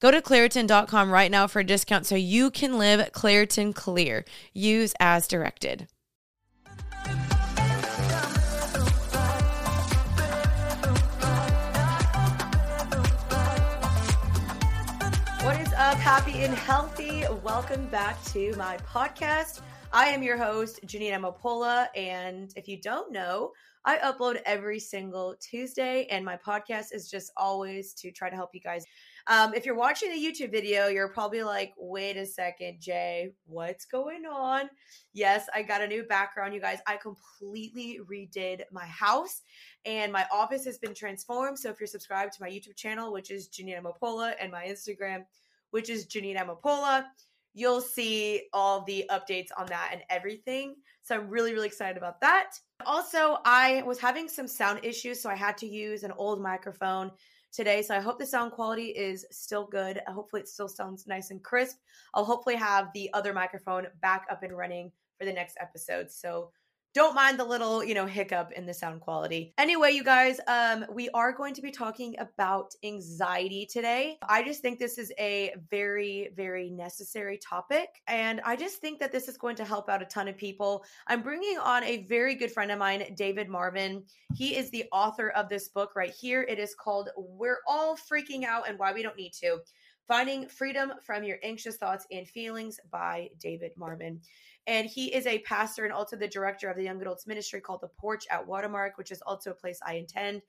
Go to Claritin.com right now for a discount so you can live Claritin Clear. Use as directed. What is up, happy and healthy? Welcome back to my podcast. I am your host, Jeanine Amapola. And if you don't know, I upload every single Tuesday, and my podcast is just always to try to help you guys um, if you're watching the YouTube video, you're probably like, wait a second, Jay, what's going on? Yes, I got a new background, you guys. I completely redid my house and my office has been transformed. So if you're subscribed to my YouTube channel, which is Jeanine Amapola, and my Instagram, which is Jeanine Amapola, you'll see all the updates on that and everything. So I'm really, really excited about that. Also, I was having some sound issues, so I had to use an old microphone today. So I hope the sound quality is still good. Uh, hopefully, it still sounds nice and crisp. I'll hopefully have the other microphone back up and running for the next episode. So don't mind the little you know hiccup in the sound quality. Anyway you guys um we are going to be talking about anxiety today. I just think this is a very very necessary topic and i just think that this is going to help out a ton of people. I'm bringing on a very good friend of mine david marvin. He is the author of this book right here. It is called we're all freaking out and why we don't need to Finding Freedom from Your Anxious Thoughts and Feelings by David Marvin. And he is a pastor and also the director of the young adults ministry called The Porch at Watermark, which is also a place I intend.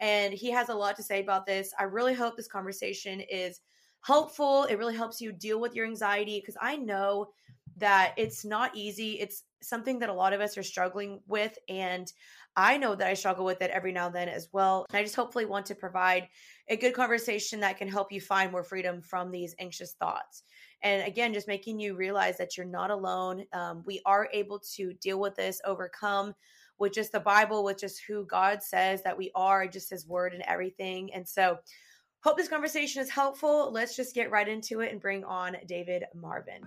And he has a lot to say about this. I really hope this conversation is helpful. It really helps you deal with your anxiety because I know that it's not easy. It's something that a lot of us are struggling with. And I know that I struggle with it every now and then as well. And I just hopefully want to provide a good conversation that can help you find more freedom from these anxious thoughts. And again, just making you realize that you're not alone. Um, we are able to deal with this, overcome with just the Bible, with just who God says that we are, just His word and everything. And so, hope this conversation is helpful. Let's just get right into it and bring on David Marvin.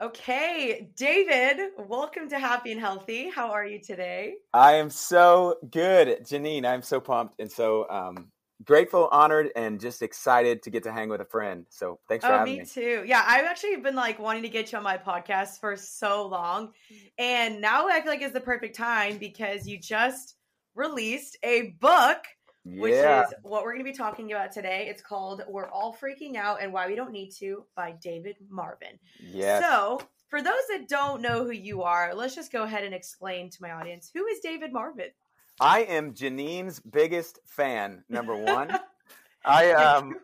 Okay, David, welcome to Happy and Healthy. How are you today? I am so good, Jeanine. I'm so pumped and so um, grateful, honored, and just excited to get to hang with a friend. So thanks for oh, having me. me. too. Yeah, I've actually been like wanting to get you on my podcast for so long, and now I feel like it's the perfect time because you just released a book which Yeah. is what we're going to be talking about today. It's called We're All Freaking Out and Why We Don't Need to by David Marvin. Yes. So, for those that don't know who you are, let's just go ahead and explain to my audience who is David Marvin? I am Jeanine's biggest fan. Number one, I um,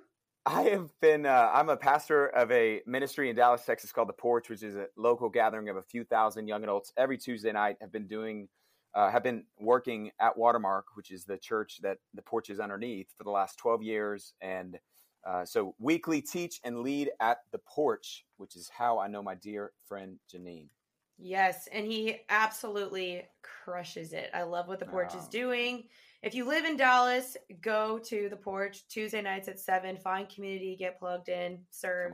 I have been. Uh, I'm a pastor of a ministry in Dallas, Texas called the Porch, which is a local gathering of a few thousand young adults every Tuesday night. Have been doing. Uh, have been working at Watermark, which is the church that the porch is underneath, for the last 12 years. And uh, so, weekly teach and lead at the porch, which is how I know my dear friend Jeanine. Yes, and he absolutely crushes it. I love what the porch is Oh. doing. if you live in Dallas, go to the porch Tuesday nights at seven. Find community, get plugged in, serve,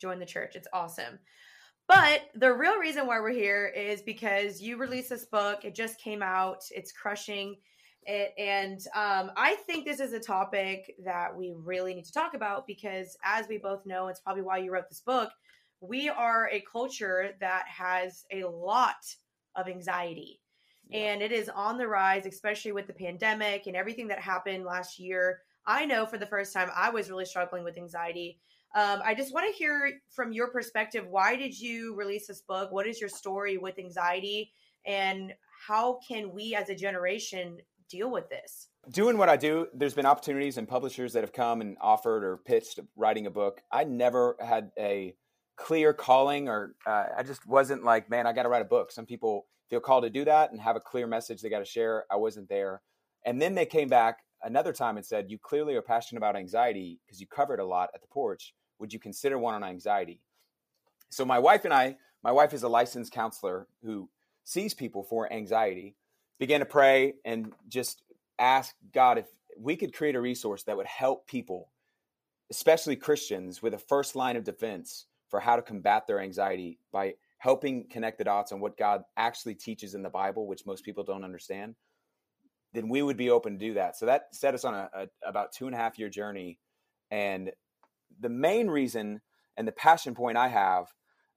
join the church. It's awesome. But the real reason why we're here is because you released this book. It just came out. It's crushing it, and um, I think this is a topic that we really need to talk about because, as we both know, it's probably why you wrote this book. We are a culture that has a lot of anxiety and it is on the rise, especially with the pandemic and everything that happened last year. I know for the first time I was really struggling with anxiety. Um, I just want to hear from your perspective. Why did you release this book? What is your story with anxiety? And how can we as a generation deal with this? Doing what I do, there's been opportunities and publishers that have come and offered or pitched writing a book. I never had a clear calling, or uh, I just wasn't like, man, I got to write a book. Some people feel called to do that and have a clear message they got to share. I wasn't there. And then they came back another time and said, You clearly are passionate about anxiety because you covered a lot at the porch. Would you consider one on anxiety? So, my wife and I, my wife is a licensed counselor who sees people for anxiety, began to pray and just ask God if we could create a resource that would help people, especially Christians, with a first line of defense for how to combat their anxiety by helping connect the dots on what God actually teaches in the Bible, which most people don't understand, then we would be open to do that. So that set us on a, a about two and a half year journey. And the main reason and the passion point I have,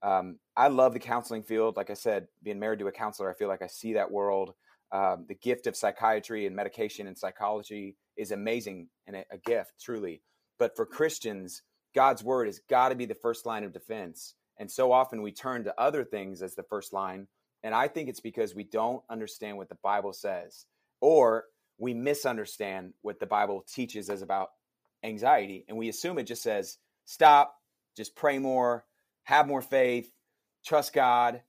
um, I love the counseling field. Like I said, being married to a counselor, I feel like I see that world. Um, the gift of psychiatry and medication and psychology is amazing and a, a gift, truly. But for Christians, God's word has got to be the first line of defense. And so often we turn to other things as the first line. And I think it's because we don't understand what the Bible says, or we misunderstand what the Bible teaches us about anxiety. And we assume it just says, stop, just pray more, have more faith, trust God,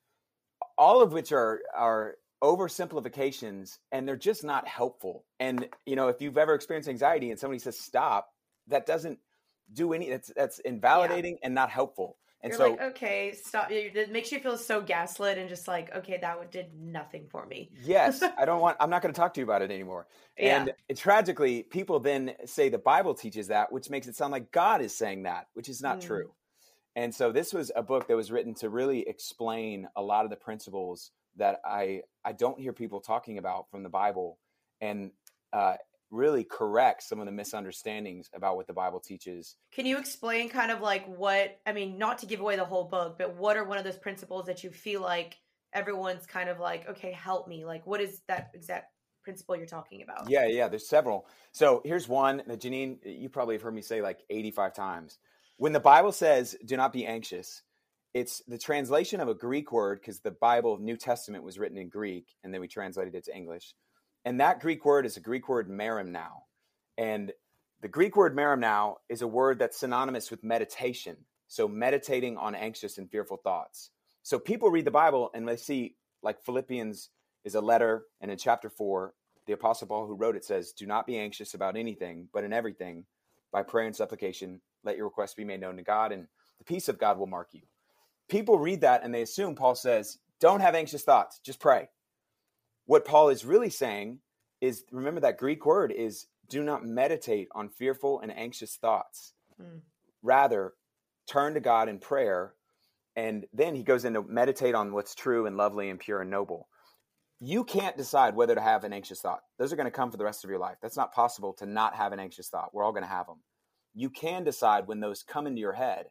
all of which are, are oversimplifications and they're just not helpful. And, you know, if you've ever experienced anxiety and somebody says stop, that doesn't do any, that's, that's invalidating yeah. and not helpful. And You're so, like, okay, stop. It makes you feel so gaslit and just like, okay, that did nothing for me. yes, I don't want. I'm not going to talk to you about it anymore. And yeah. tragically, people then say the Bible teaches that, which makes it sound like God is saying that, which is not mm. true. And so, this was a book that was written to really explain a lot of the principles that I I don't hear people talking about from the Bible, and uh, really correct some of the misunderstandings about what the Bible teaches. Can you explain kind of like what, I mean, not to give away the whole book, but what are one of those principles that you feel like everyone's kind of like, okay, help me? Like, what is that exact principle you're talking about? Yeah, yeah, there's several. So here's one that Jeanine, you probably have heard me say like 85 times. When the Bible says, do not be anxious, it's the translation of a Greek word because the Bible, New Testament, was written in Greek and then we translated it to English. And that Greek word is a Greek word merimnao. And the Greek word merimnao is a word that's synonymous with meditation. So meditating on anxious and fearful thoughts. So people read the Bible and they see like Philippians is a letter, and in chapter four, the apostle Paul who wrote it says, Do not be anxious about anything, but in everything, by prayer and supplication, let your requests be made known to God, and the peace of God will mark you. People read that and they assume Paul says, Don't have anxious thoughts, just pray. What Paul is really saying is remember that Greek word is do not meditate on fearful and anxious thoughts. Mm. Rather, turn to God in prayer. And then he goes into meditate on what's true and lovely and pure and noble. You can't decide whether to have an anxious thought. Those are going to come for the rest of your life. That's not possible to not have an anxious thought. We're all going to have them. You can decide when those come into your head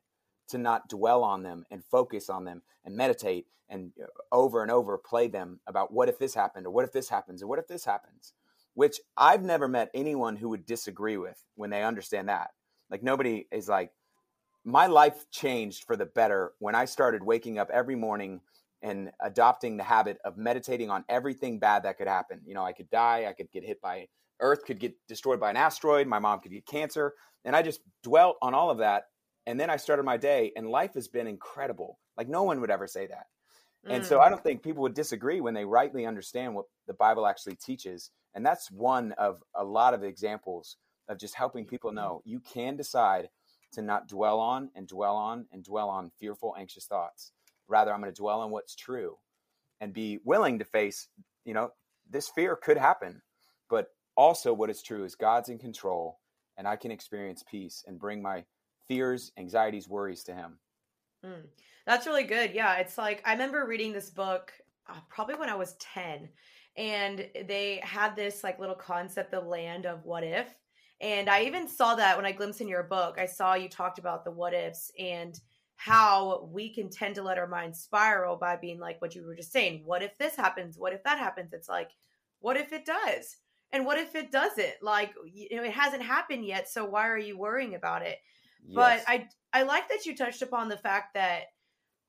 to not dwell on them and focus on them and meditate and uh, over and over play them about what if this happened or what if this happens or what if this happens which i've never met anyone who would disagree with when they understand that. Like nobody is like my life changed for the better when i started waking up every morning and adopting the habit of meditating on everything bad that could happen. You know i could die i could get hit by earth could get destroyed by an asteroid my mom could get cancer and i just dwelt on all of that and then I started my day, and life has been incredible. Like no one would ever say that. And so I mm. don't think people would disagree when they rightly understand what the Bible actually teaches. And that's one of a lot of examples of just helping people know you can decide to not dwell on and dwell on and dwell on fearful, anxious thoughts. Rather, I'm going to dwell on what's true and be willing to face, you know, this fear could happen, but also what is true is God's in control and I can experience peace and bring my fears, anxieties, worries to him. Mm, that's really good. Yeah, it's like I remember reading this book uh, probably when I was 10 and they had this like little concept the land of what if and I even saw that when I glimpsed in your book. I saw you talked about the what ifs and how we can tend to let our mind spiral by being like what you were just saying. What if this happens? What if that happens? It's like, what if it does? And what if it doesn't? Like, you know, it hasn't happened yet. So why are you worrying about it? Yes. But I, I like that you touched upon the fact that,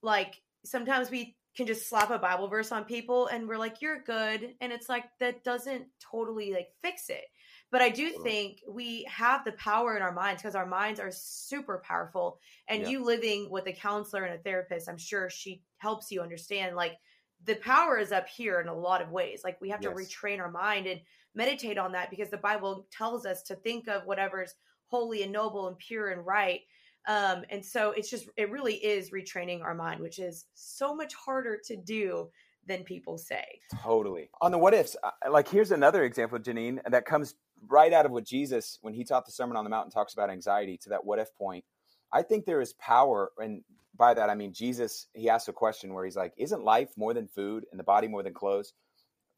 like, sometimes we can just slap a Bible verse on people and we're like, you're good. And it's like, that doesn't totally like fix it. But I do think we have the power in our minds because our minds are super powerful. And yeah. you living with a counselor and a therapist, I'm sure she helps you understand like the power is up here in a lot of ways. Like we have yes. to retrain our mind and meditate on that because the Bible tells us to think of whatever's holy and noble and pure and right. Um, and so it's just, it really is retraining our mind, which is so much harder to do than people say. Totally. On the what ifs, like here's another example, Jeanine, that comes right out of what Jesus, when he taught the Sermon on the Mountain, talks about anxiety to that what if point. I think there is power, and by that I mean Jesus. He asked a question where he's like, "Isn't life more than food, and the body more than clothes?"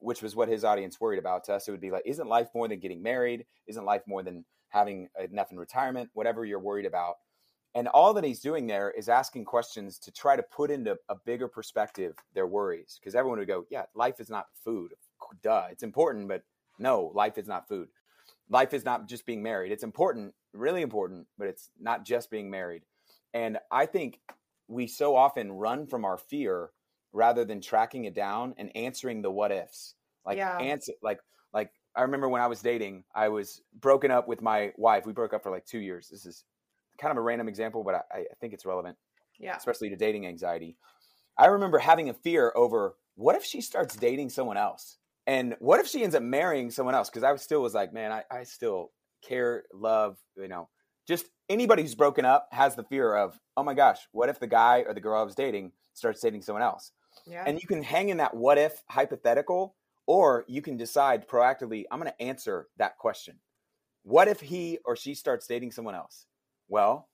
Which was what his audience worried about. To us, it would be like, "Isn't life more than getting married? Isn't life more than having enough in retirement? Whatever you're worried about." And all that he's doing there is asking questions to try to put into a bigger perspective their worries. Because everyone would go, "Yeah, life is not food. Duh, it's important, but no, life is not food." life is not just being married. It's important, really important, but it's not just being married. And I think we so often run from our fear rather than tracking it down and answering the what ifs. Like yeah. answer like like I remember when I was dating, I was broken up with my wife. We broke up for like two years. This is kind of a random example, but I, I think it's relevant. Yeah. Especially to dating anxiety. I remember having a fear over what if she starts dating someone else? And what if she ends up marrying someone else? Because I still was like, man, I, I still care, love, you know, just anybody who's broken up has the fear of, oh my gosh, what if the guy or the girl I was dating starts dating someone else? Yeah. And you can hang in that what if hypothetical, or you can decide proactively, I'm going to answer that question. What if he or she starts dating someone else? Well,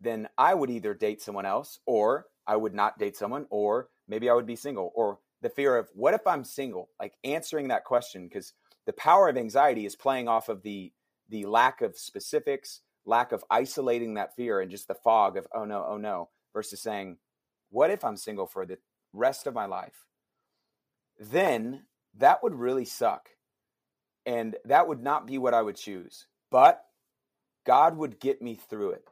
then I would either date someone else, or I would not date someone, or maybe I would be single, or the fear of what if I'm single? Like answering that question because the power of anxiety is playing off of the the lack of specifics, lack of isolating that fear and just the fog of oh no, oh no, versus saying, what if I'm single for the rest of my life? Then that would really suck. And that would not be what I would choose. But God would get me through it.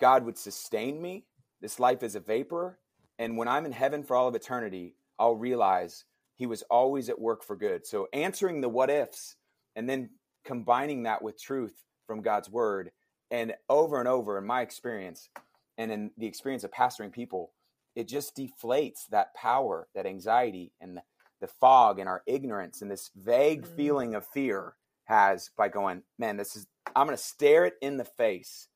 God would sustain me. This life is a vapor. And when I'm in heaven for all of eternity, I'll realize he was always at work for good. So answering the what ifs and then combining that with truth from God's word and over and over in my experience and in the experience of pastoring people, it just deflates that power, that anxiety and the fog and our ignorance and this vague mm. feeling of fear has by going, man, this is I'm going to stare it in the face.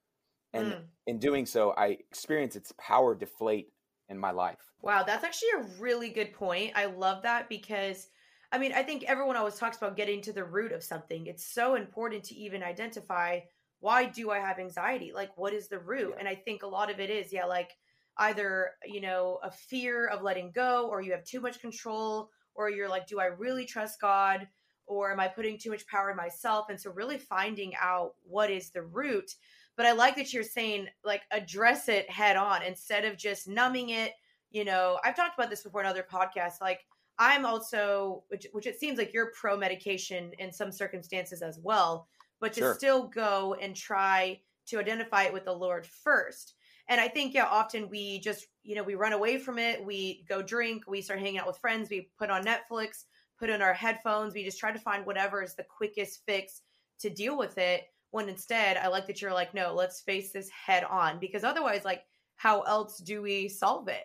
And mm. in doing so, I experience its power deflate in my life. Wow, that's actually a really good point. I love that because I mean, I think everyone always talks about getting to the root of something. It's so important to even identify why do I have anxiety? Like what is the root? Yeah. And I think a lot of it is, yeah, like either, you know, a fear of letting go or you have too much control or you're like do I really trust God or am I putting too much power in myself? And so really finding out what is the root but I like that you're saying like address it head on instead of just numbing it. You know, I've talked about this before in other podcasts. Like I'm also, which, which it seems like you're pro medication in some circumstances as well, but to sure. still go and try to identify it with the Lord first. And I think, yeah, often we just, you know, we run away from it. We go drink, we start hanging out with friends, we put on Netflix, put in our headphones, we just try to find whatever is the quickest fix to deal with it when instead i like that you're like no let's face this head on because otherwise like how else do we solve it?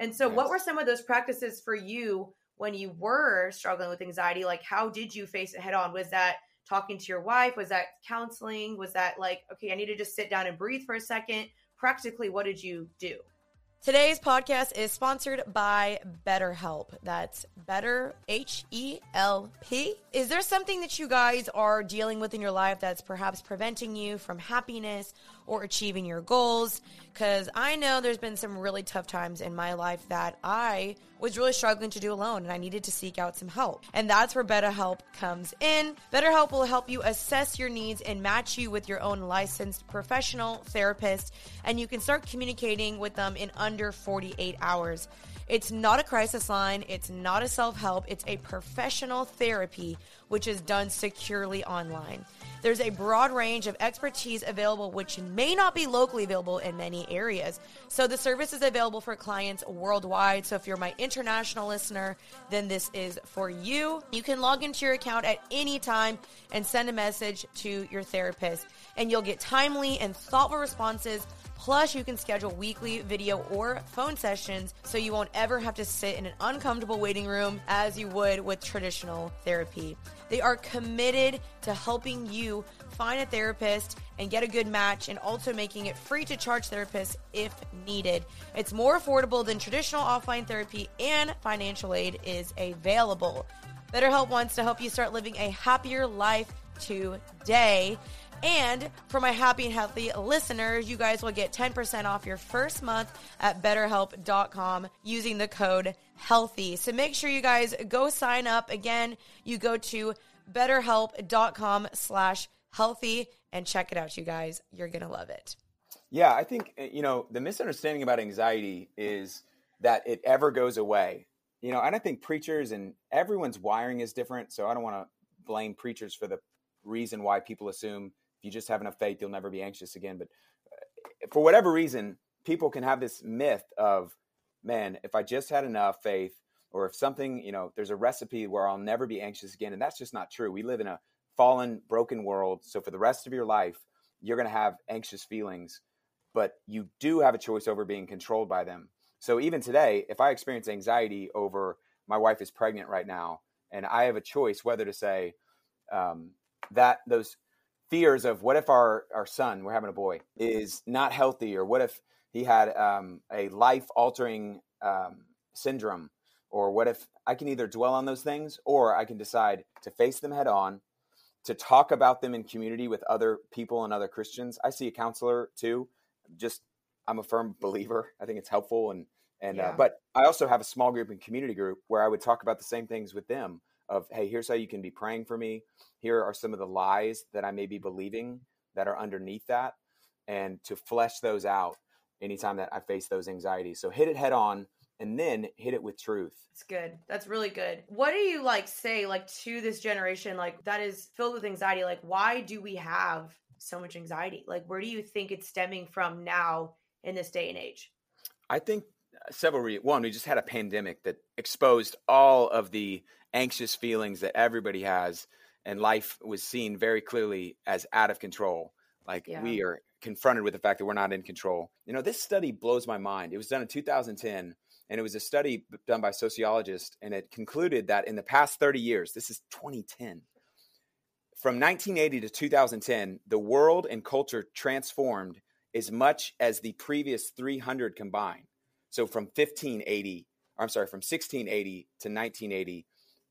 And so yes. what were some of those practices for you when you were struggling with anxiety? Like how did you face it head on? Was that talking to your wife? Was that counseling? Was that like okay i need to just sit down and breathe for a second practically what did you do Today's podcast is sponsored by BetterHelp. That's Better H E L P. Is there something that you guys are dealing with in your life that's perhaps preventing you from happiness or achieving your goals? Because I know there's been some really tough times in my life that I was really struggling to do alone and I needed to seek out some help. And that's where BetterHelp comes in. BetterHelp will help you assess your needs and match you with your own licensed professional therapist, and you can start communicating with them in under 48 hours. It's not a crisis line, it's not a self help, it's a professional therapy which is done securely online. There's a broad range of expertise available, which may not be locally available in many areas. So the service is available for clients worldwide. So if you're my international listener, then this is for you. You can log into your account at any time and send a message to your therapist, and you'll get timely and thoughtful responses Plus, you can schedule weekly video or phone sessions so you won't ever have to sit in an uncomfortable waiting room as you would with traditional therapy. They are committed to helping you find a therapist and get a good match and also making it free to charge therapists if needed. It's more affordable than traditional offline therapy and financial aid is available. BetterHelp wants to help you start living a happier life today. And for my happy and healthy listeners, you guys will get 10% off your first month at betterhelp.com using the code healthy. So make sure you guys go sign up. Again, you go to betterhelp.com slash healthy and check it out, you guys. You're going to love it. Yeah, I think, eh, you know, the misunderstanding about anxiety is that it ever goes away. You know, and I think preachers and everyone's wiring is different. So I don't want to blame preachers for the reason why people assume if you just have enough faith, you'll never be anxious again. But uh, for whatever reason, people can have this myth of, man, if I just had enough faith, or if something, you know, there's a recipe where I'll never be anxious again. And that's just not true. We live in a fallen, broken world. So for the rest of your life, you're going to have anxious feelings, but you do have a choice over being controlled by them. So even today, if I experience anxiety over my wife is pregnant right now, and I have a choice whether to say um, that those fears of what if our our son we're having a boy is not healthy or what if he had um, a life altering um, syndrome or what if i can either dwell on those things or i can decide to face them head on to talk about them in community with other people and other christians. I see a counselor too. Just i'm a firm believer. I think it's helpful and and uh, yeah. uh, but i also have a small group and community group where i would talk about the same things with them of hey here's how you can be praying for me. Here are some of the lies that i may be believing that are underneath that and to flesh those out anytime that i face those anxieties. So hit it head on and then hit it with truth. It's good. That's really good. What do you like say like to this generation like that is filled with anxiety? Like why do we have so much anxiety? Like where do you think it's stemming from now in this day and age? I think several re- one we just had a pandemic that exposed all of the anxious feelings that everybody has and life was seen very clearly as out of control. Like yeah. we are confronted with the fact that we're not in control. You know this study blows my mind. It was done in 2010 and it was a study done by sociologists and it concluded that in the past 30 years this is 2010 from 1980 to 2010 the world and culture transformed as much as the previous 300 combined so from 1580 i'm sorry from 1680 to 1980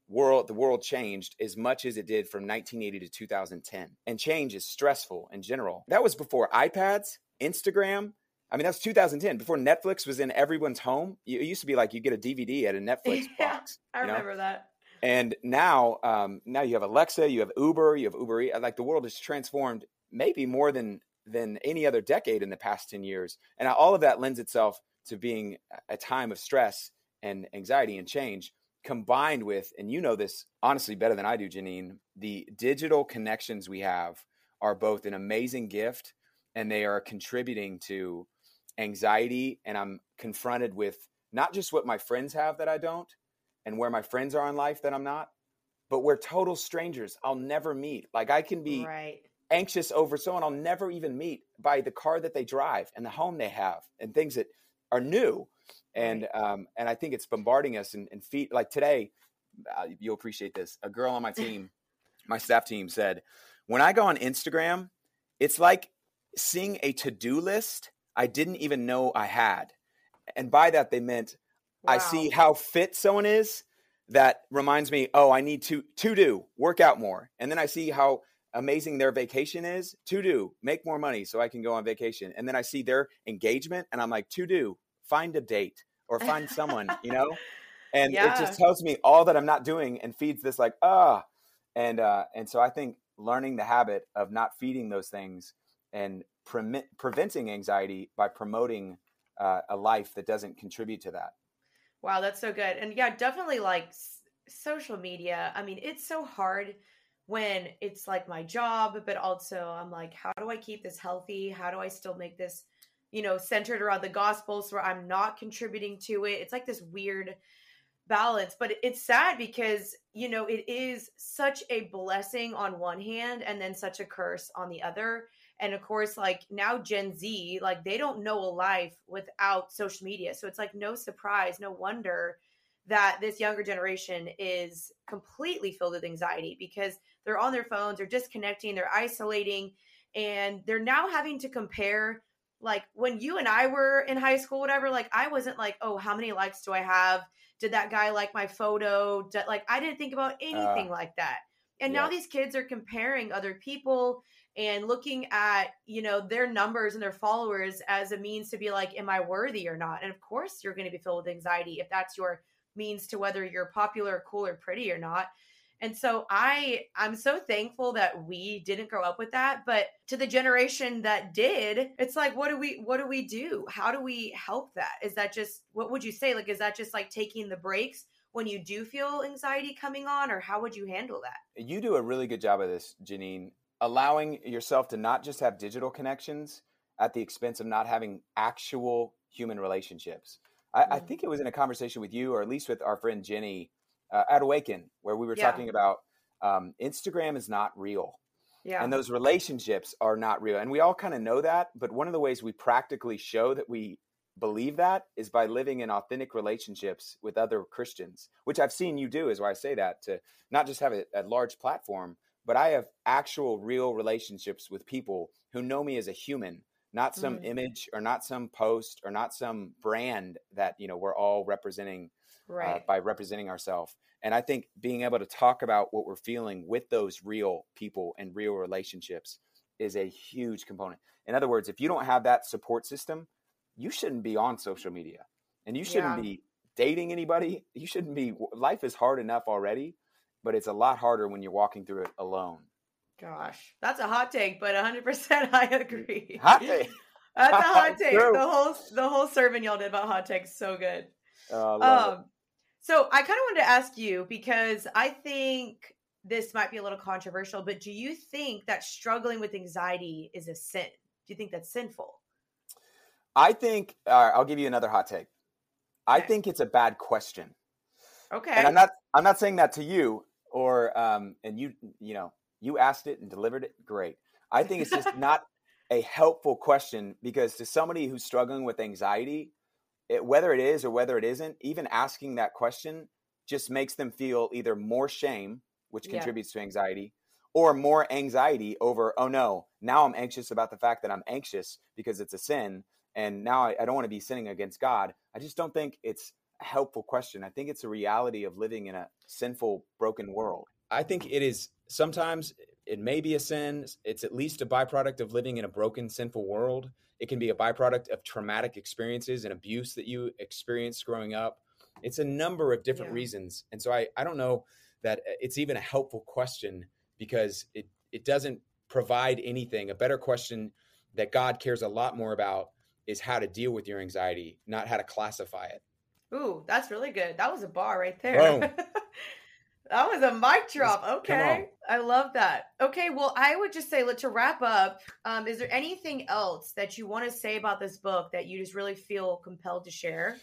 world the world changed as much as it did from 1980 to 2010 and change is stressful in general. That was before ipads instagram. I mean that's 2010 before netflix was in everyone's home. It used to be like you get a dvd at a netflix yeah, box i remember know? that. And now um, now you have alexa you have uber you have uber E like the world has transformed maybe more than than any other decade in the past 10 years. And all of that lends itself to being a time of stress and anxiety and change combined with, and you know this honestly better than I do, Jeanine, the digital connections we have are both an amazing gift and they are contributing to anxiety. And I'm confronted with not just what my friends have that I don't and where my friends are in life that I'm not, but we're total strangers I'll never meet. Like I can be right. anxious over someone I'll never even meet by the car that they drive and the home they have and things that are new and um, and I think it's bombarding us and, and feet like today. Uh, you'll appreciate this. A girl on my team, my staff team, said, "When I go on Instagram, it's like seeing a to do list I didn't even know I had." and by that they meant wow. I see how fit someone is. That reminds me, oh, I need to to do work out more, and then I see how amazing their vacation is to do make more money so i can go on vacation. And then i see their engagement and i'm like to do find a date or find someone you know? And yeah. it just tells me all that i'm not doing and feeds this like ah. And uh and so i think learning the habit of not feeding those things and pre- preventing anxiety by promoting uh, a life that doesn't contribute to that. Wow that's so good. And yeah definitely like s- social media i mean it's so hard when it's like my job, but also I'm like, how do I keep this healthy? How do I still make this, you know, centered around the gospel so I'm not contributing to it? It's like this weird balance, but it's sad because, you know, it is such a blessing on one hand and then such a curse on the other. And of course, like now Gen Z, like they don't know a life without social media. So it's like no surprise, no wonder that this younger generation is completely filled with anxiety because they're on their phones, they're disconnecting, they're isolating, and they're now having to compare. Like when you and I were in high school, whatever, like I wasn't like, oh, how many likes do I have? Did that guy like my photo? Did, like I didn't think about uh, anything uh, like that. And yeah. now these kids are comparing other people and looking at you know their numbers and their followers as a means to be like am i worthy or not and of course you're going to be filled with anxiety if that's your means to whether you're popular cool or pretty or not and so I I'm so thankful that we didn't grow up with that, but to the generation that did, it's like what do we what do we do? How do we help that? Is that just what would you say like is that just like taking the breaks when you do feel anxiety coming on or how would you handle that? You do a really good job of this, Jeanine, allowing yourself to not just have digital connections at the expense of not having actual human relationships. I, mm-hmm. I think it was in a conversation with you or at least with our friend Jenny uh, at Awaken, where we were yeah. talking about um, Instagram is not real. Yeah. And those relationships are not real. And we all kind of know that. But one of the ways we practically show that we believe that is by living in authentic relationships with other Christians, which I've seen you do, is why I say that to not just have a, a large platform, but I have actual real relationships with people who know me as a human, not some mm. image or not some post or not some brand that, you know, we're all representing uh, right. uh, by representing ourselves. And I think being able to talk about what we're feeling with those real people and real relationships is a huge component. In other words, if you don't have that support system, you shouldn't be on social media and you shouldn't yeah. be dating anybody. You shouldn't be, life is hard enough already, but it's a lot harder when you're walking through it alone. Gosh, that's a hot take, but 100% I agree. Hot take. That's a hot take. the whole the whole sermon y'all did about hot takes so good. Oh, um, so I kind of wanted to ask you because I think this might be a little controversial, but do you think that struggling with anxiety is a sin? Do you think that's sinful? I think uh, I'll give you another hot take. I think it's a bad question. Okay. And I'm not I'm not saying that to you or um and you you know, you asked it and delivered it. Great. I think it's just not a helpful question because to somebody who's struggling with anxiety, it, whether it is or whether it isn't, even asking that question just makes them feel either more shame, which contributes yeah. to anxiety, or more anxiety over, oh no, now I'm anxious about the fact that I'm anxious because it's a sin. And now I, I don't want to be sinning against God. I just don't think it's a helpful question. I think it's a reality of living in a sinful, broken world. I think it is sometimes it may be a sin. It's at least a byproduct of living in a broken, sinful world. It can be a byproduct of traumatic experiences and abuse that you experienced growing up. It's a number of different yeah. reasons. And so I, I don't know that it's even a helpful question because it, it doesn't provide anything. A better question that God cares a lot more about is how to deal with your anxiety, not how to classify it. Ooh, that's really good. That was a bar right there. That was a mic drop. Okay. I love that. Okay. Well, I would just say, let to wrap up, um, is there anything else that you want to say about this book that you just really feel compelled to share?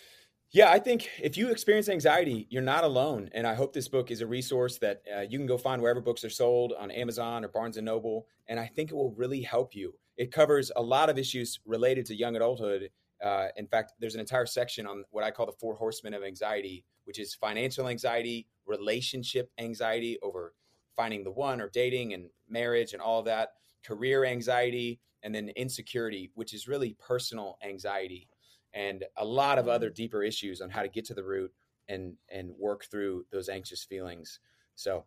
Yeah, I think if you experience anxiety, you're not alone. And I hope this book is a resource that uh, you can go find wherever books are sold on Amazon or Barnes and Noble. And I think it will really help you. It covers a lot of issues related to young adulthood. Uh, in fact, there's an entire section on what I call the four horsemen of anxiety, which is financial anxiety, relationship anxiety over finding the one or dating and marriage and all that, career anxiety, and then insecurity, which is really personal anxiety. and a lot of other deeper issues on how to get to the root and and work through those anxious feelings. So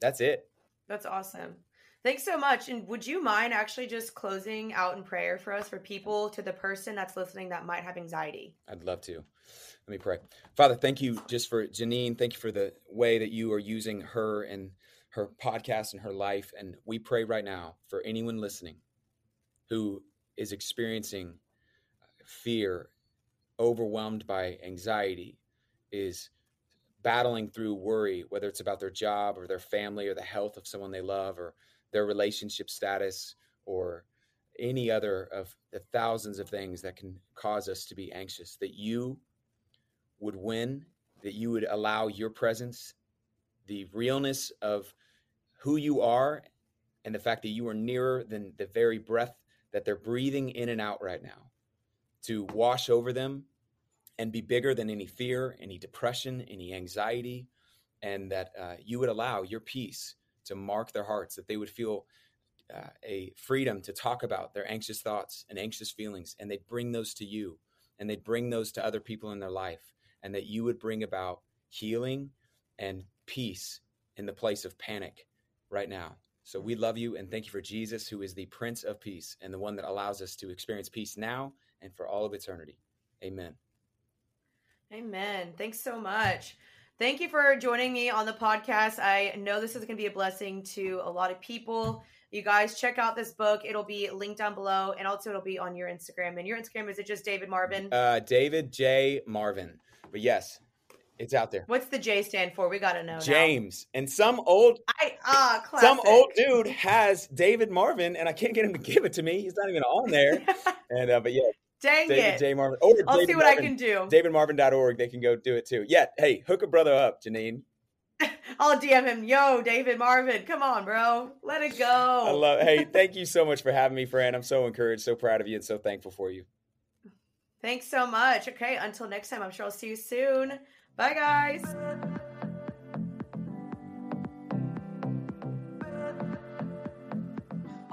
that's it. That's awesome. Thanks so much. And would you mind actually just closing out in prayer for us, for people, to the person that's listening that might have anxiety? I'd love to. Let me pray. Father, thank you just for Jeanine. Thank you for the way that you are using her and her podcast and her life. And we pray right now for anyone listening who is experiencing fear, overwhelmed by anxiety, is battling through worry, whether it's about their job or their family or the health of someone they love or their relationship status or any other of the thousands of things that can cause us to be anxious, that you would win, that you would allow your presence, the realness of who you are, and the fact that you are nearer than the very breath that they're breathing in and out right now, to wash over them and be bigger than any fear, any depression, any anxiety, and that uh, you would allow your peace to mark their hearts, that they would feel uh, a freedom to talk about their anxious thoughts and anxious feelings, and they'd bring those to you, and they'd bring those to other people in their life, and that you would bring about healing and peace in the place of panic right now. So we love you and thank you for Jesus, who is the Prince of Peace and the one that allows us to experience peace now and for all of eternity. Amen. Amen. Thanks so much. Thank you for joining me on the podcast. I know this is going to be a blessing to a lot of people. You guys check out this book. It'll be linked down below, and also it'll be on your Instagram. And your Instagram is it just David Marvin? Uh, David J Marvin. But yes, it's out there. What's the J stand for? We got to know. James. Now. And some old I ah some old dude has David Marvin, and I can't get him to give it to me. He's not even on there. and uh, but yeah, Dang David it. J. Marvin. Or I'll David see what Marvin, I can do. DavidMarvin.org. They can go do it too. Yeah. Hey, hook a brother up, Jeanine. I'll DM him. Yo, David Marvin. Come on, bro. Let it go. I love Hey, thank you so much for having me, friend. I'm so encouraged, so proud of you, and so thankful for you. Thanks so much. Okay, until next time, I'm sure I'll see you soon. Bye, guys.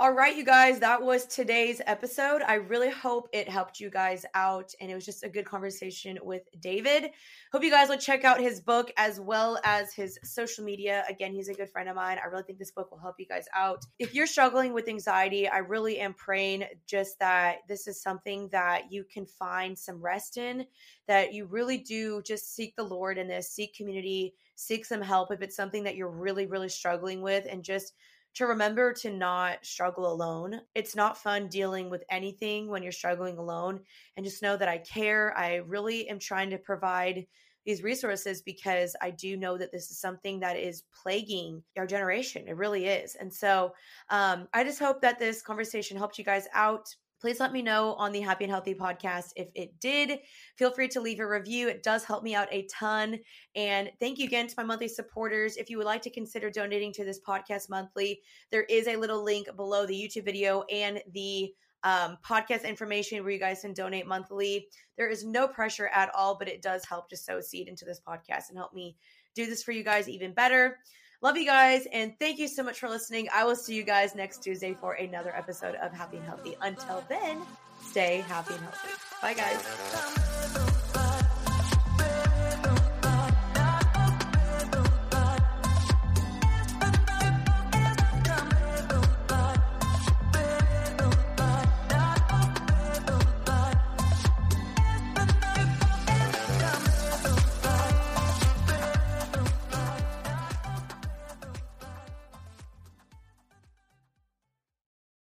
All right, you guys, that was today's episode. I really hope it helped you guys out and it was just a good conversation with David. Hope you guys will check out his book as well as his social media. Again, he's a good friend of mine. I really think this book will help you guys out. If you're struggling with anxiety, I really am praying just that this is something that you can find some rest in, that you really do just seek the Lord in this, seek community, seek some help if it's something that you're really, really struggling with, and just to remember to not struggle alone. It's not fun dealing with anything when you're struggling alone. And just know that I care. I really am trying to provide these resources because I do know that this is something that is plaguing our generation. It really is. And so um, I just hope that this conversation helped you guys out please let me know on the Happy and Healthy podcast if it did. Feel free to leave a review. It does help me out a ton. And thank you again to my monthly supporters. If you would like to consider donating to this podcast monthly, there is a little link below the YouTube video and the um, podcast information where you guys can donate monthly. There is no pressure at all, but it does help to sow seed into this podcast and help me do this for you guys even better. Love you guys, and thank you so much for listening. I will see you guys next Tuesday for another episode of Happy and Healthy. Until then, stay happy and healthy. Bye, guys.